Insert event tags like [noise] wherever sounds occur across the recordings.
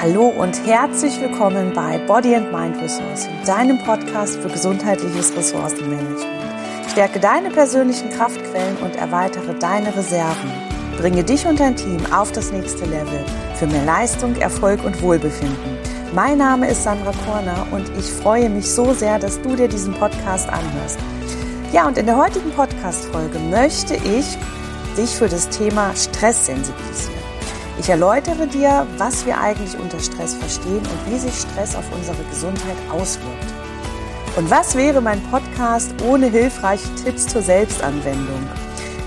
Hallo und herzlich willkommen bei Body and Mind Resourcing, deinem Podcast für gesundheitliches Ressourcenmanagement. Stärke deine persönlichen Kraftquellen und erweitere deine Reserven. Bringe dich und dein Team auf das nächste Level für mehr Leistung, Erfolg und Wohlbefinden. Mein Name ist Sandra Korner und ich freue mich so sehr, dass du dir diesen Podcast anhörst. Ja, und in der heutigen Podcast-Folge möchte ich dich für das Thema Stress sensibilisieren. Ich erläutere dir, was wir eigentlich unter Stress verstehen und wie sich Stress auf unsere Gesundheit auswirkt. Und was wäre mein Podcast ohne hilfreiche Tipps zur Selbstanwendung?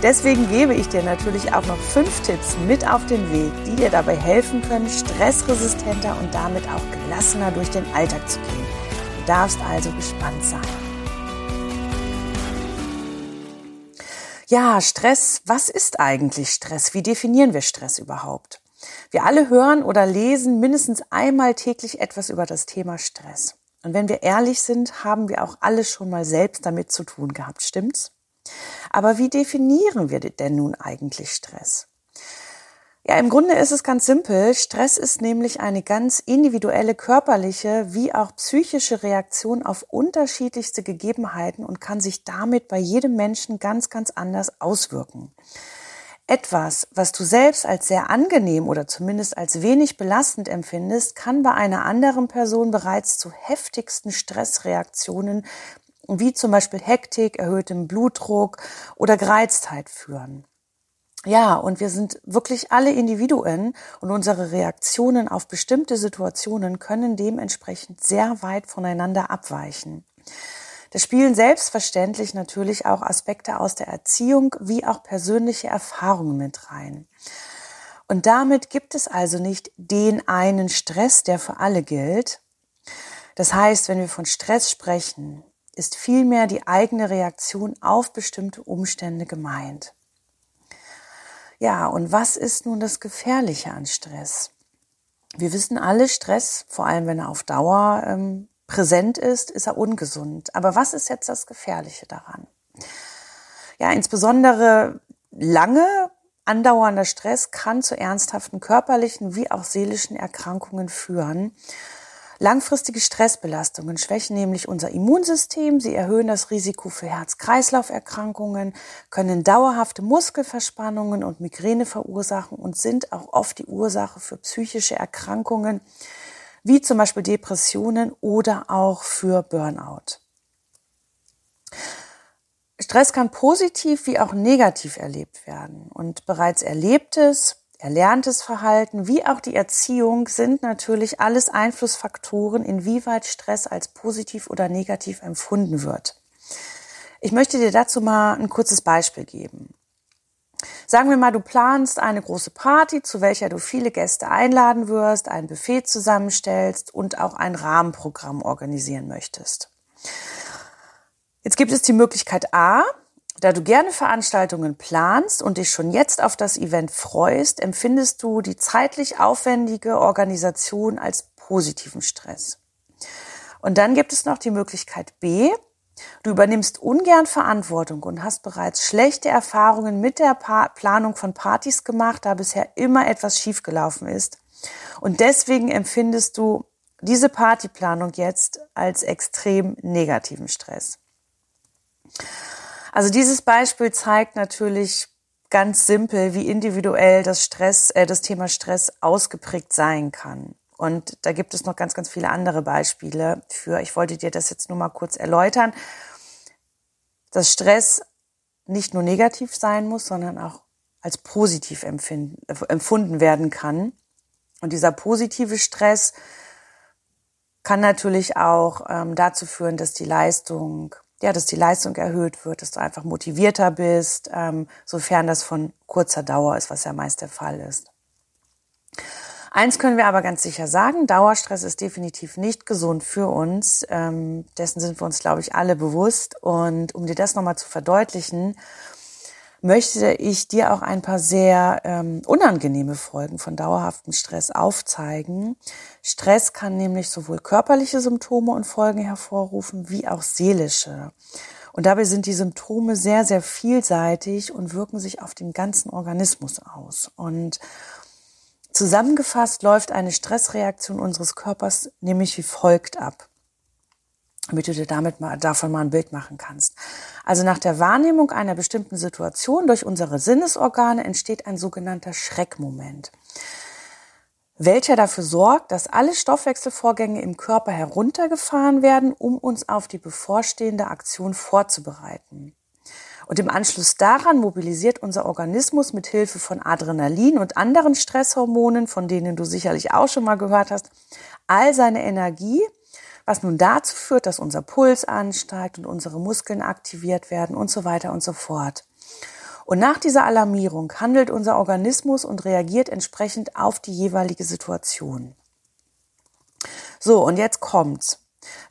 Deswegen gebe ich dir natürlich auch noch fünf Tipps mit auf den Weg, die dir dabei helfen können, stressresistenter und damit auch gelassener durch den Alltag zu gehen. Du darfst also gespannt sein. Ja, Stress. Was ist eigentlich Stress? Wie definieren wir Stress überhaupt? Wir alle hören oder lesen mindestens einmal täglich etwas über das Thema Stress. Und wenn wir ehrlich sind, haben wir auch alle schon mal selbst damit zu tun gehabt, stimmt's? Aber wie definieren wir denn nun eigentlich Stress? Ja, im Grunde ist es ganz simpel. Stress ist nämlich eine ganz individuelle körperliche wie auch psychische Reaktion auf unterschiedlichste Gegebenheiten und kann sich damit bei jedem Menschen ganz, ganz anders auswirken. Etwas, was du selbst als sehr angenehm oder zumindest als wenig belastend empfindest, kann bei einer anderen Person bereits zu heftigsten Stressreaktionen wie zum Beispiel Hektik, erhöhtem Blutdruck oder Gereiztheit führen. Ja, und wir sind wirklich alle Individuen und unsere Reaktionen auf bestimmte Situationen können dementsprechend sehr weit voneinander abweichen. Da spielen selbstverständlich natürlich auch Aspekte aus der Erziehung wie auch persönliche Erfahrungen mit rein. Und damit gibt es also nicht den einen Stress, der für alle gilt. Das heißt, wenn wir von Stress sprechen, ist vielmehr die eigene Reaktion auf bestimmte Umstände gemeint. Ja, und was ist nun das Gefährliche an Stress? Wir wissen alle, Stress, vor allem wenn er auf Dauer ähm, präsent ist, ist er ungesund. Aber was ist jetzt das Gefährliche daran? Ja, insbesondere lange andauernder Stress kann zu ernsthaften körperlichen wie auch seelischen Erkrankungen führen. Langfristige Stressbelastungen schwächen nämlich unser Immunsystem, sie erhöhen das Risiko für Herz-Kreislauf-Erkrankungen, können dauerhafte Muskelverspannungen und Migräne verursachen und sind auch oft die Ursache für psychische Erkrankungen wie zum Beispiel Depressionen oder auch für Burnout. Stress kann positiv wie auch negativ erlebt werden und bereits erlebtes, erlerntes Verhalten wie auch die Erziehung sind natürlich alles Einflussfaktoren, inwieweit Stress als positiv oder negativ empfunden wird. Ich möchte dir dazu mal ein kurzes Beispiel geben. Sagen wir mal, du planst eine große Party, zu welcher du viele Gäste einladen wirst, ein Buffet zusammenstellst und auch ein Rahmenprogramm organisieren möchtest. Jetzt gibt es die Möglichkeit A, da du gerne Veranstaltungen planst und dich schon jetzt auf das Event freust, empfindest du die zeitlich aufwendige Organisation als positiven Stress. Und dann gibt es noch die Möglichkeit B, Du übernimmst ungern Verantwortung und hast bereits schlechte Erfahrungen mit der pa Planung von Partys gemacht, da bisher immer etwas schiefgelaufen ist. Und deswegen empfindest du diese Partyplanung jetzt als extrem negativen Stress. Also dieses Beispiel zeigt natürlich ganz simpel, wie individuell das Stress, äh, das Thema Stress ausgeprägt sein kann. Und da gibt es noch ganz, ganz viele andere Beispiele für. Ich wollte dir das jetzt nur mal kurz erläutern, dass Stress nicht nur negativ sein muss, sondern auch als positiv empfunden werden kann. Und dieser positive Stress kann natürlich auch ähm, dazu führen, dass die Leistung, ja, dass die Leistung erhöht wird, dass du einfach motivierter bist, ähm, sofern das von kurzer Dauer ist, was ja meist der Fall ist. Eins können wir aber ganz sicher sagen, Dauerstress ist definitiv nicht gesund für uns. Ähm, dessen sind wir uns, glaube ich, alle bewusst. Und um dir das nochmal zu verdeutlichen, möchte ich dir auch ein paar sehr ähm, unangenehme Folgen von dauerhaftem Stress aufzeigen. Stress kann nämlich sowohl körperliche Symptome und Folgen hervorrufen, wie auch seelische. Und dabei sind die Symptome sehr, sehr vielseitig und wirken sich auf den ganzen Organismus aus. Und Zusammengefasst läuft eine Stressreaktion unseres Körpers nämlich wie folgt ab damit du dir damit mal, davon mal ein Bild machen kannst. Also nach der Wahrnehmung einer bestimmten Situation durch unsere Sinnesorgane entsteht ein sogenannter Schreckmoment, welcher dafür sorgt, dass alle Stoffwechselvorgänge im Körper heruntergefahren werden, um uns auf die bevorstehende Aktion vorzubereiten. Und im Anschluss daran mobilisiert unser Organismus mit Hilfe von Adrenalin und anderen Stresshormonen, von denen du sicherlich auch schon mal gehört hast, all seine Energie, was nun dazu führt, dass unser Puls ansteigt und unsere Muskeln aktiviert werden und so weiter und so fort. Und nach dieser Alarmierung handelt unser Organismus und reagiert entsprechend auf die jeweilige Situation. So, und jetzt kommt's.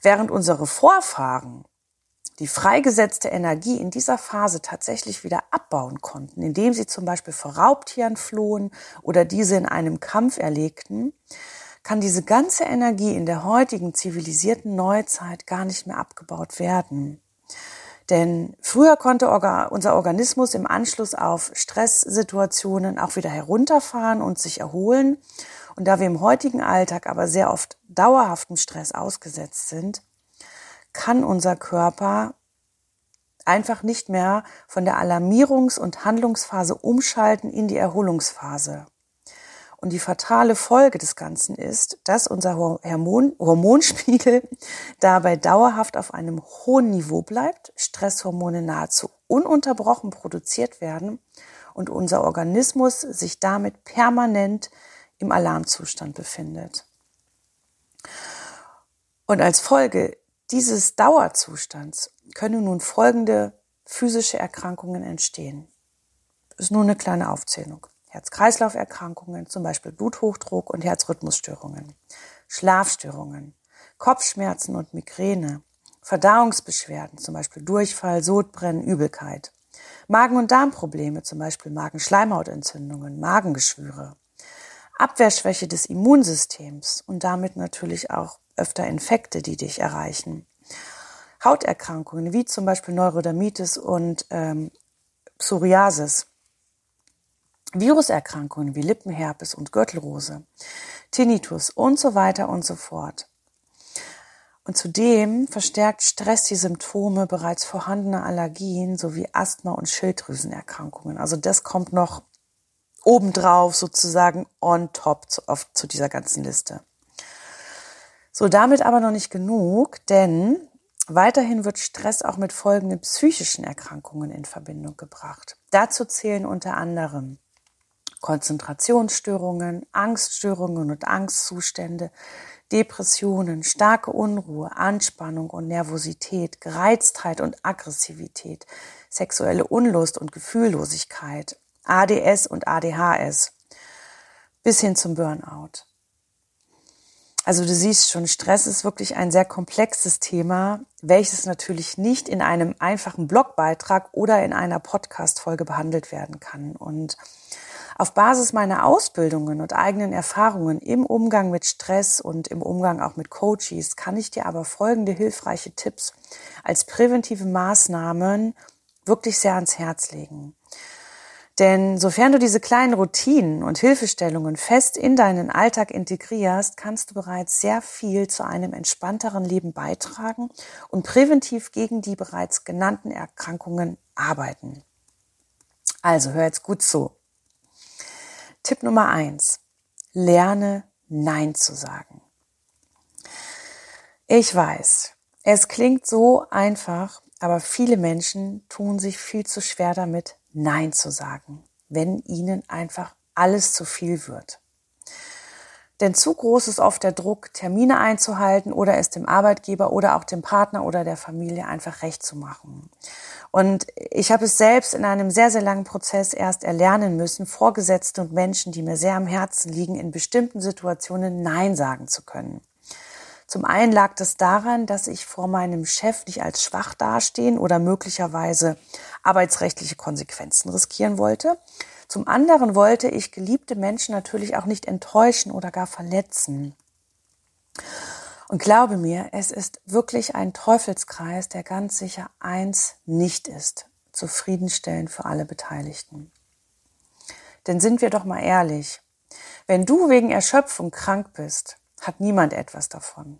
Während unsere Vorfahren die freigesetzte Energie in dieser Phase tatsächlich wieder abbauen konnten, indem sie zum Beispiel vor Raubtieren flohen oder diese in einem Kampf erlegten, kann diese ganze Energie in der heutigen zivilisierten Neuzeit gar nicht mehr abgebaut werden. Denn früher konnte unser Organismus im Anschluss auf Stresssituationen auch wieder herunterfahren und sich erholen. Und da wir im heutigen Alltag aber sehr oft dauerhaftem Stress ausgesetzt sind, kann unser Körper einfach nicht mehr von der Alarmierungs- und Handlungsphase umschalten in die Erholungsphase. Und die fatale Folge des Ganzen ist, dass unser Hormon Hormonspiegel [laughs] dabei dauerhaft auf einem hohen Niveau bleibt, Stresshormone nahezu ununterbrochen produziert werden und unser Organismus sich damit permanent im Alarmzustand befindet. Und als Folge dieses Dauerzustands können nun folgende physische Erkrankungen entstehen. Ist nur eine kleine Aufzählung. Herz-Kreislauf-Erkrankungen, zum Beispiel Bluthochdruck und Herzrhythmusstörungen, Schlafstörungen, Kopfschmerzen und Migräne, Verdauungsbeschwerden, zum Beispiel Durchfall, Sodbrennen, Übelkeit, Magen- und Darmprobleme, zum Beispiel Magenschleimhautentzündungen, Magengeschwüre, Abwehrschwäche des Immunsystems und damit natürlich auch öfter Infekte, die dich erreichen, Hauterkrankungen wie zum Beispiel Neurodermitis und ähm, Psoriasis, Viruserkrankungen wie Lippenherpes und Gürtelrose, Tinnitus und so weiter und so fort. Und zudem verstärkt Stress die Symptome bereits vorhandener Allergien sowie Asthma- und Schilddrüsenerkrankungen. Also das kommt noch obendrauf sozusagen on top zu, auf, zu dieser ganzen Liste. So, damit aber noch nicht genug, denn weiterhin wird Stress auch mit folgenden psychischen Erkrankungen in Verbindung gebracht. Dazu zählen unter anderem Konzentrationsstörungen, Angststörungen und Angstzustände, Depressionen, starke Unruhe, Anspannung und Nervosität, Gereiztheit und Aggressivität, sexuelle Unlust und Gefühllosigkeit, ADS und ADHS bis hin zum Burnout. Also du siehst schon, Stress ist wirklich ein sehr komplexes Thema, welches natürlich nicht in einem einfachen Blogbeitrag oder in einer Podcast-Folge behandelt werden kann. Und auf Basis meiner Ausbildungen und eigenen Erfahrungen im Umgang mit Stress und im Umgang auch mit Coaches kann ich dir aber folgende hilfreiche Tipps als präventive Maßnahmen wirklich sehr ans Herz legen. Denn sofern du diese kleinen Routinen und Hilfestellungen fest in deinen Alltag integrierst, kannst du bereits sehr viel zu einem entspannteren Leben beitragen und präventiv gegen die bereits genannten Erkrankungen arbeiten. Also hör jetzt gut zu. Tipp Nummer eins. Lerne Nein zu sagen. Ich weiß, es klingt so einfach, aber viele Menschen tun sich viel zu schwer damit, Nein zu sagen, wenn ihnen einfach alles zu viel wird. Denn zu groß ist oft der Druck, Termine einzuhalten oder es dem Arbeitgeber oder auch dem Partner oder der Familie einfach recht zu machen. Und ich habe es selbst in einem sehr, sehr langen Prozess erst erlernen müssen, Vorgesetzte und Menschen, die mir sehr am Herzen liegen, in bestimmten Situationen Nein sagen zu können. Zum einen lag das daran, dass ich vor meinem Chef nicht als schwach dastehen oder möglicherweise arbeitsrechtliche Konsequenzen riskieren wollte. Zum anderen wollte ich geliebte Menschen natürlich auch nicht enttäuschen oder gar verletzen. Und glaube mir, es ist wirklich ein Teufelskreis, der ganz sicher eins nicht ist, zufriedenstellend für alle Beteiligten. Denn sind wir doch mal ehrlich, Wenn du wegen Erschöpfung krank bist, hat niemand etwas davon.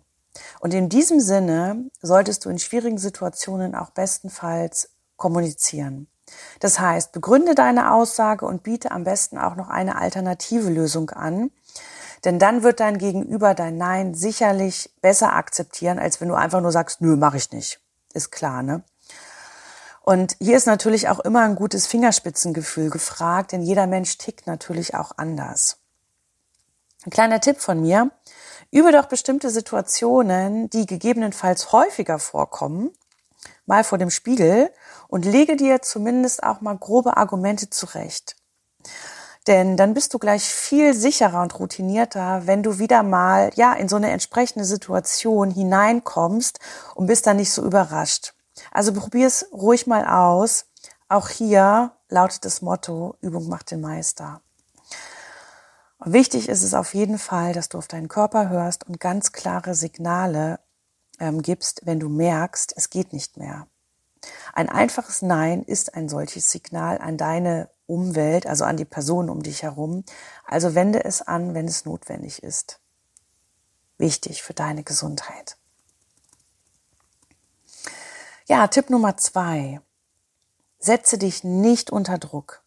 Und in diesem Sinne solltest du in schwierigen Situationen auch bestenfalls kommunizieren. Das heißt, begründe deine Aussage und biete am besten auch noch eine alternative Lösung an. Denn dann wird dein Gegenüber dein Nein sicherlich besser akzeptieren, als wenn du einfach nur sagst, nö, mach ich nicht. Ist klar, ne? Und hier ist natürlich auch immer ein gutes Fingerspitzengefühl gefragt, denn jeder Mensch tickt natürlich auch anders. Ein kleiner Tipp von mir. Übe doch bestimmte Situationen, die gegebenenfalls häufiger vorkommen, mal vor dem Spiegel und lege dir zumindest auch mal grobe Argumente zurecht. Denn dann bist du gleich viel sicherer und routinierter, wenn du wieder mal, ja, in so eine entsprechende Situation hineinkommst und bist dann nicht so überrascht. Also probier es ruhig mal aus. Auch hier lautet das Motto, Übung macht den Meister. Wichtig ist es auf jeden Fall, dass du auf deinen Körper hörst und ganz klare Signale ähm, gibst, wenn du merkst, es geht nicht mehr. Ein einfaches Nein ist ein solches Signal an deine Umwelt, also an die Personen um dich herum. Also wende es an, wenn es notwendig ist. Wichtig für deine Gesundheit. Ja, Tipp Nummer zwei. Setze dich nicht unter Druck.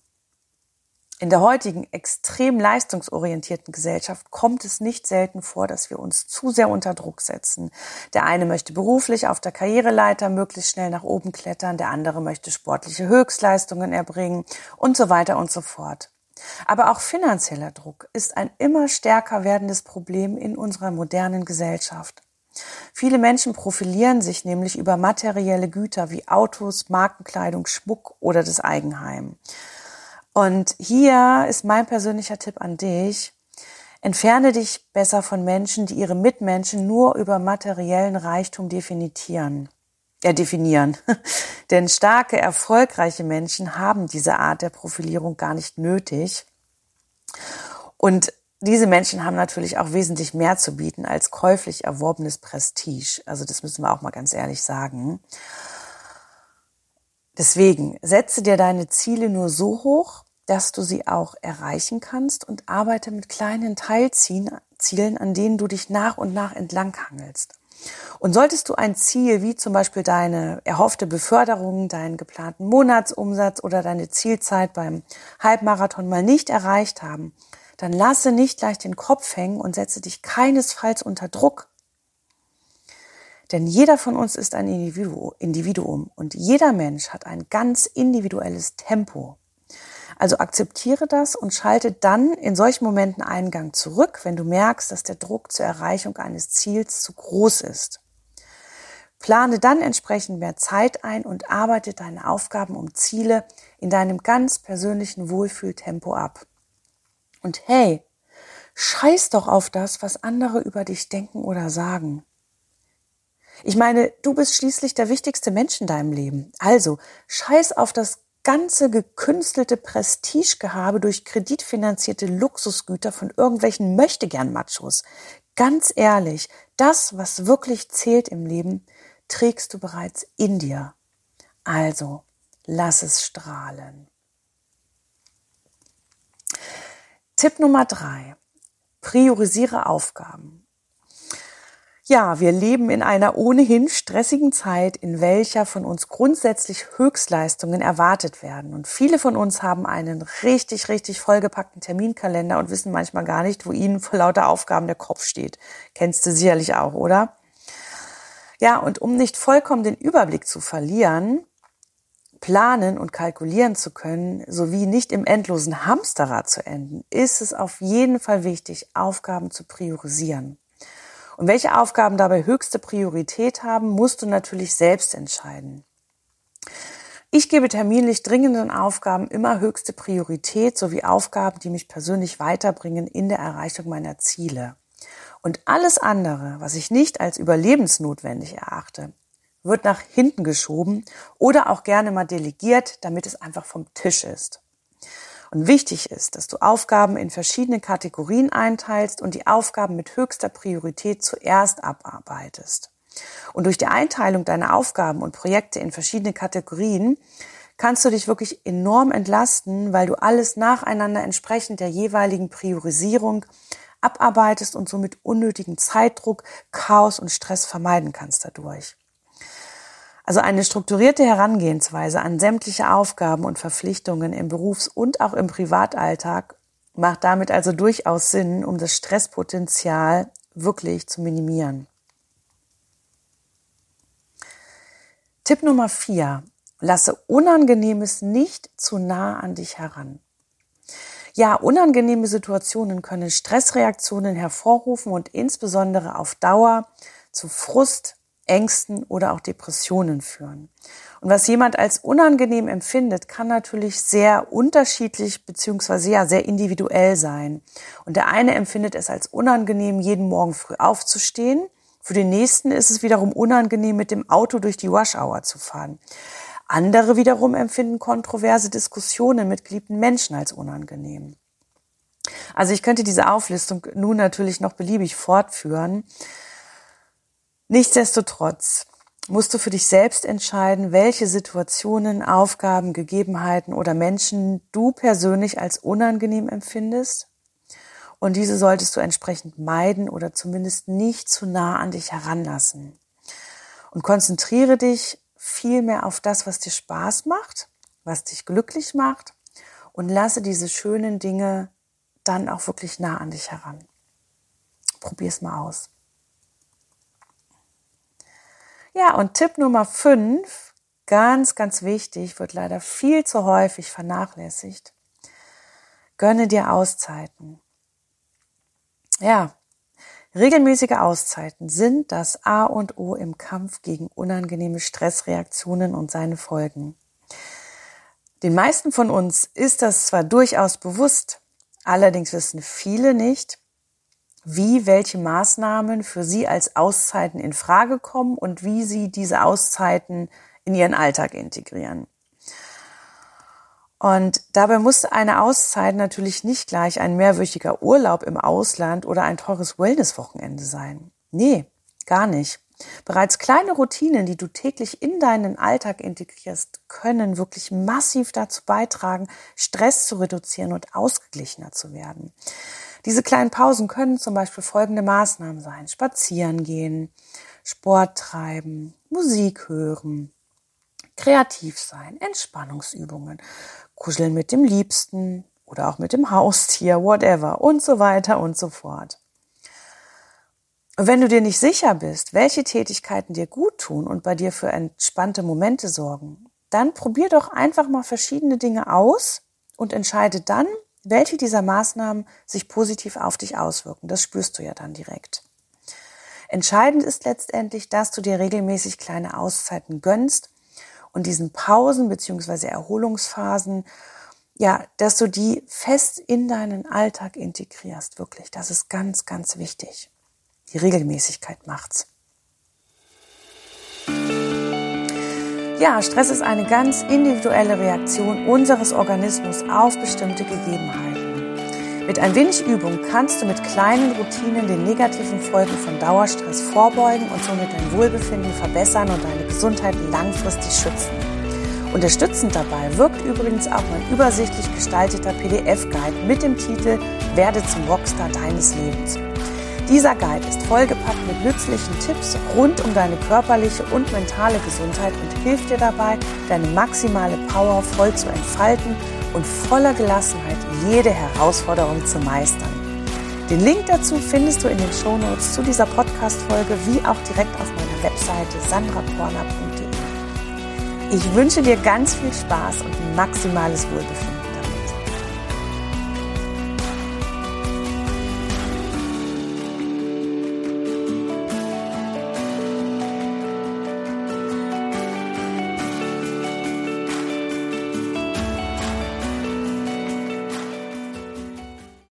In der heutigen extrem leistungsorientierten Gesellschaft kommt es nicht selten vor, dass wir uns zu sehr unter Druck setzen. Der eine möchte beruflich auf der Karriereleiter möglichst schnell nach oben klettern, der andere möchte sportliche Höchstleistungen erbringen und so weiter und so fort. Aber auch finanzieller Druck ist ein immer stärker werdendes Problem in unserer modernen Gesellschaft. Viele Menschen profilieren sich nämlich über materielle Güter wie Autos, Markenkleidung, Schmuck oder das Eigenheim. Und hier ist mein persönlicher Tipp an dich. Entferne dich besser von Menschen, die ihre Mitmenschen nur über materiellen Reichtum definieren. Äh, [laughs] definieren. Denn starke, erfolgreiche Menschen haben diese Art der Profilierung gar nicht nötig. Und diese Menschen haben natürlich auch wesentlich mehr zu bieten als käuflich erworbenes Prestige. Also das müssen wir auch mal ganz ehrlich sagen. Deswegen setze dir deine Ziele nur so hoch, dass du sie auch erreichen kannst und arbeite mit kleinen Teilzielen, an denen du dich nach und nach entlanghangelst. Und solltest du ein Ziel wie zum Beispiel deine erhoffte Beförderung, deinen geplanten Monatsumsatz oder deine Zielzeit beim Halbmarathon mal nicht erreicht haben, dann lasse nicht gleich den Kopf hängen und setze dich keinesfalls unter Druck. Denn jeder von uns ist ein Individuum und jeder Mensch hat ein ganz individuelles Tempo. Also akzeptiere das und schalte dann in solchen Momenten einen Gang zurück, wenn du merkst, dass der Druck zur Erreichung eines Ziels zu groß ist. Plane dann entsprechend mehr Zeit ein und arbeite deine Aufgaben um Ziele in deinem ganz persönlichen Wohlfühltempo ab. Und hey, scheiß doch auf das, was andere über dich denken oder sagen. Ich meine, du bist schließlich der wichtigste Mensch in deinem Leben. Also scheiß auf das ganze gekünstelte Prestigegehabe durch kreditfinanzierte Luxusgüter von irgendwelchen Möchtegern-Machos. Ganz ehrlich, das, was wirklich zählt im Leben, trägst du bereits in dir. Also, lass es strahlen. Tipp Nummer drei. Priorisiere Aufgaben. Ja, wir leben in einer ohnehin stressigen Zeit, in welcher von uns grundsätzlich Höchstleistungen erwartet werden. Und viele von uns haben einen richtig, richtig vollgepackten Terminkalender und wissen manchmal gar nicht, wo ihnen vor lauter Aufgaben der Kopf steht. Kennst du sicherlich auch, oder? Ja, und um nicht vollkommen den Überblick zu verlieren, planen und kalkulieren zu können, sowie nicht im endlosen Hamsterrad zu enden, ist es auf jeden Fall wichtig, Aufgaben zu priorisieren. Und welche Aufgaben dabei höchste Priorität haben, musst du natürlich selbst entscheiden. Ich gebe terminlich dringenden Aufgaben immer höchste Priorität sowie Aufgaben, die mich persönlich weiterbringen in der Erreichung meiner Ziele. Und alles andere, was ich nicht als überlebensnotwendig erachte, wird nach hinten geschoben oder auch gerne mal delegiert, damit es einfach vom Tisch ist. Und wichtig ist, dass du Aufgaben in verschiedene Kategorien einteilst und die Aufgaben mit höchster Priorität zuerst abarbeitest. Und durch die Einteilung deiner Aufgaben und Projekte in verschiedene Kategorien kannst du dich wirklich enorm entlasten, weil du alles nacheinander entsprechend der jeweiligen Priorisierung abarbeitest und somit unnötigen Zeitdruck, Chaos und Stress vermeiden kannst dadurch. Also eine strukturierte Herangehensweise an sämtliche Aufgaben und Verpflichtungen im Berufs- und auch im Privatalltag macht damit also durchaus Sinn, um das Stresspotenzial wirklich zu minimieren. Tipp Nummer vier. Lasse Unangenehmes nicht zu nah an dich heran. Ja, unangenehme Situationen können Stressreaktionen hervorrufen und insbesondere auf Dauer zu Frust, Ängsten oder auch Depressionen führen. Und was jemand als unangenehm empfindet, kann natürlich sehr unterschiedlich beziehungsweise ja sehr individuell sein. Und der eine empfindet es als unangenehm, jeden Morgen früh aufzustehen. Für den nächsten ist es wiederum unangenehm, mit dem Auto durch die Rush Hour zu fahren. Andere wiederum empfinden kontroverse Diskussionen mit geliebten Menschen als unangenehm. Also ich könnte diese Auflistung nun natürlich noch beliebig fortführen. Nichtsdestotrotz musst du für dich selbst entscheiden, welche Situationen, Aufgaben, Gegebenheiten oder Menschen du persönlich als unangenehm empfindest. Und diese solltest du entsprechend meiden oder zumindest nicht zu nah an dich heranlassen. Und konzentriere dich viel mehr auf das, was dir Spaß macht, was dich glücklich macht und lasse diese schönen Dinge dann auch wirklich nah an dich heran. Probier's mal aus. Ja, und Tipp Nummer fünf, ganz, ganz wichtig, wird leider viel zu häufig vernachlässigt. Gönne dir Auszeiten. Ja, Regelmäßige Auszeiten sind das A und O im Kampf gegen unangenehme Stressreaktionen und seine Folgen. Den meisten von uns ist das zwar durchaus bewusst, allerdings wissen viele nicht, wie welche Maßnahmen für sie als Auszeiten in Frage kommen und wie sie diese Auszeiten in ihren Alltag integrieren. Und dabei muss eine Auszeit natürlich nicht gleich ein mehrwöchiger Urlaub im Ausland oder ein teures Wellnesswochenende sein. Nee, gar nicht. Bereits kleine Routinen, die du täglich in deinen Alltag integrierst, können wirklich massiv dazu beitragen, Stress zu reduzieren und ausgeglichener zu werden. Diese kleinen Pausen können zum Beispiel folgende Maßnahmen sein. Spazieren gehen, Sport treiben, Musik hören, kreativ sein, Entspannungsübungen, kuscheln mit dem Liebsten oder auch mit dem Haustier, whatever und so weiter und so fort. Und wenn du dir nicht sicher bist, welche Tätigkeiten dir gut tun und bei dir für entspannte Momente sorgen, dann probier doch einfach mal verschiedene Dinge aus und entscheide dann, welche dieser Maßnahmen sich positiv auf dich auswirken. Das spürst du ja dann direkt. Entscheidend ist letztendlich, dass du dir regelmäßig kleine Auszeiten gönnst und diesen Pausen beziehungsweise Erholungsphasen, ja, dass du die fest in deinen Alltag integrierst, wirklich. Das ist ganz, ganz wichtig. Die Regelmäßigkeit macht's. Ja, Stress ist eine ganz individuelle Reaktion unseres Organismus auf bestimmte Gegebenheiten. Mit ein wenig Übung kannst du mit kleinen Routinen den negativen Folgen von Dauerstress vorbeugen und somit dein Wohlbefinden verbessern und deine Gesundheit langfristig schützen. Unterstützend dabei wirkt übrigens auch mein übersichtlich gestalteter PDF-Guide mit dem Titel Werde zum Rockstar deines Lebens. Dieser Guide ist vollgepackt mit nützlichen Tipps rund um deine körperliche und mentale Gesundheit und hilft dir dabei, deine maximale Power voll zu entfalten und voller Gelassenheit jede Herausforderung zu meistern. Den Link dazu findest du in den Shownotes zu dieser Podcast-Folge wie auch direkt auf meiner Webseite sandraporner.de. Ich wünsche dir ganz viel Spaß und maximales Wohlbefinden.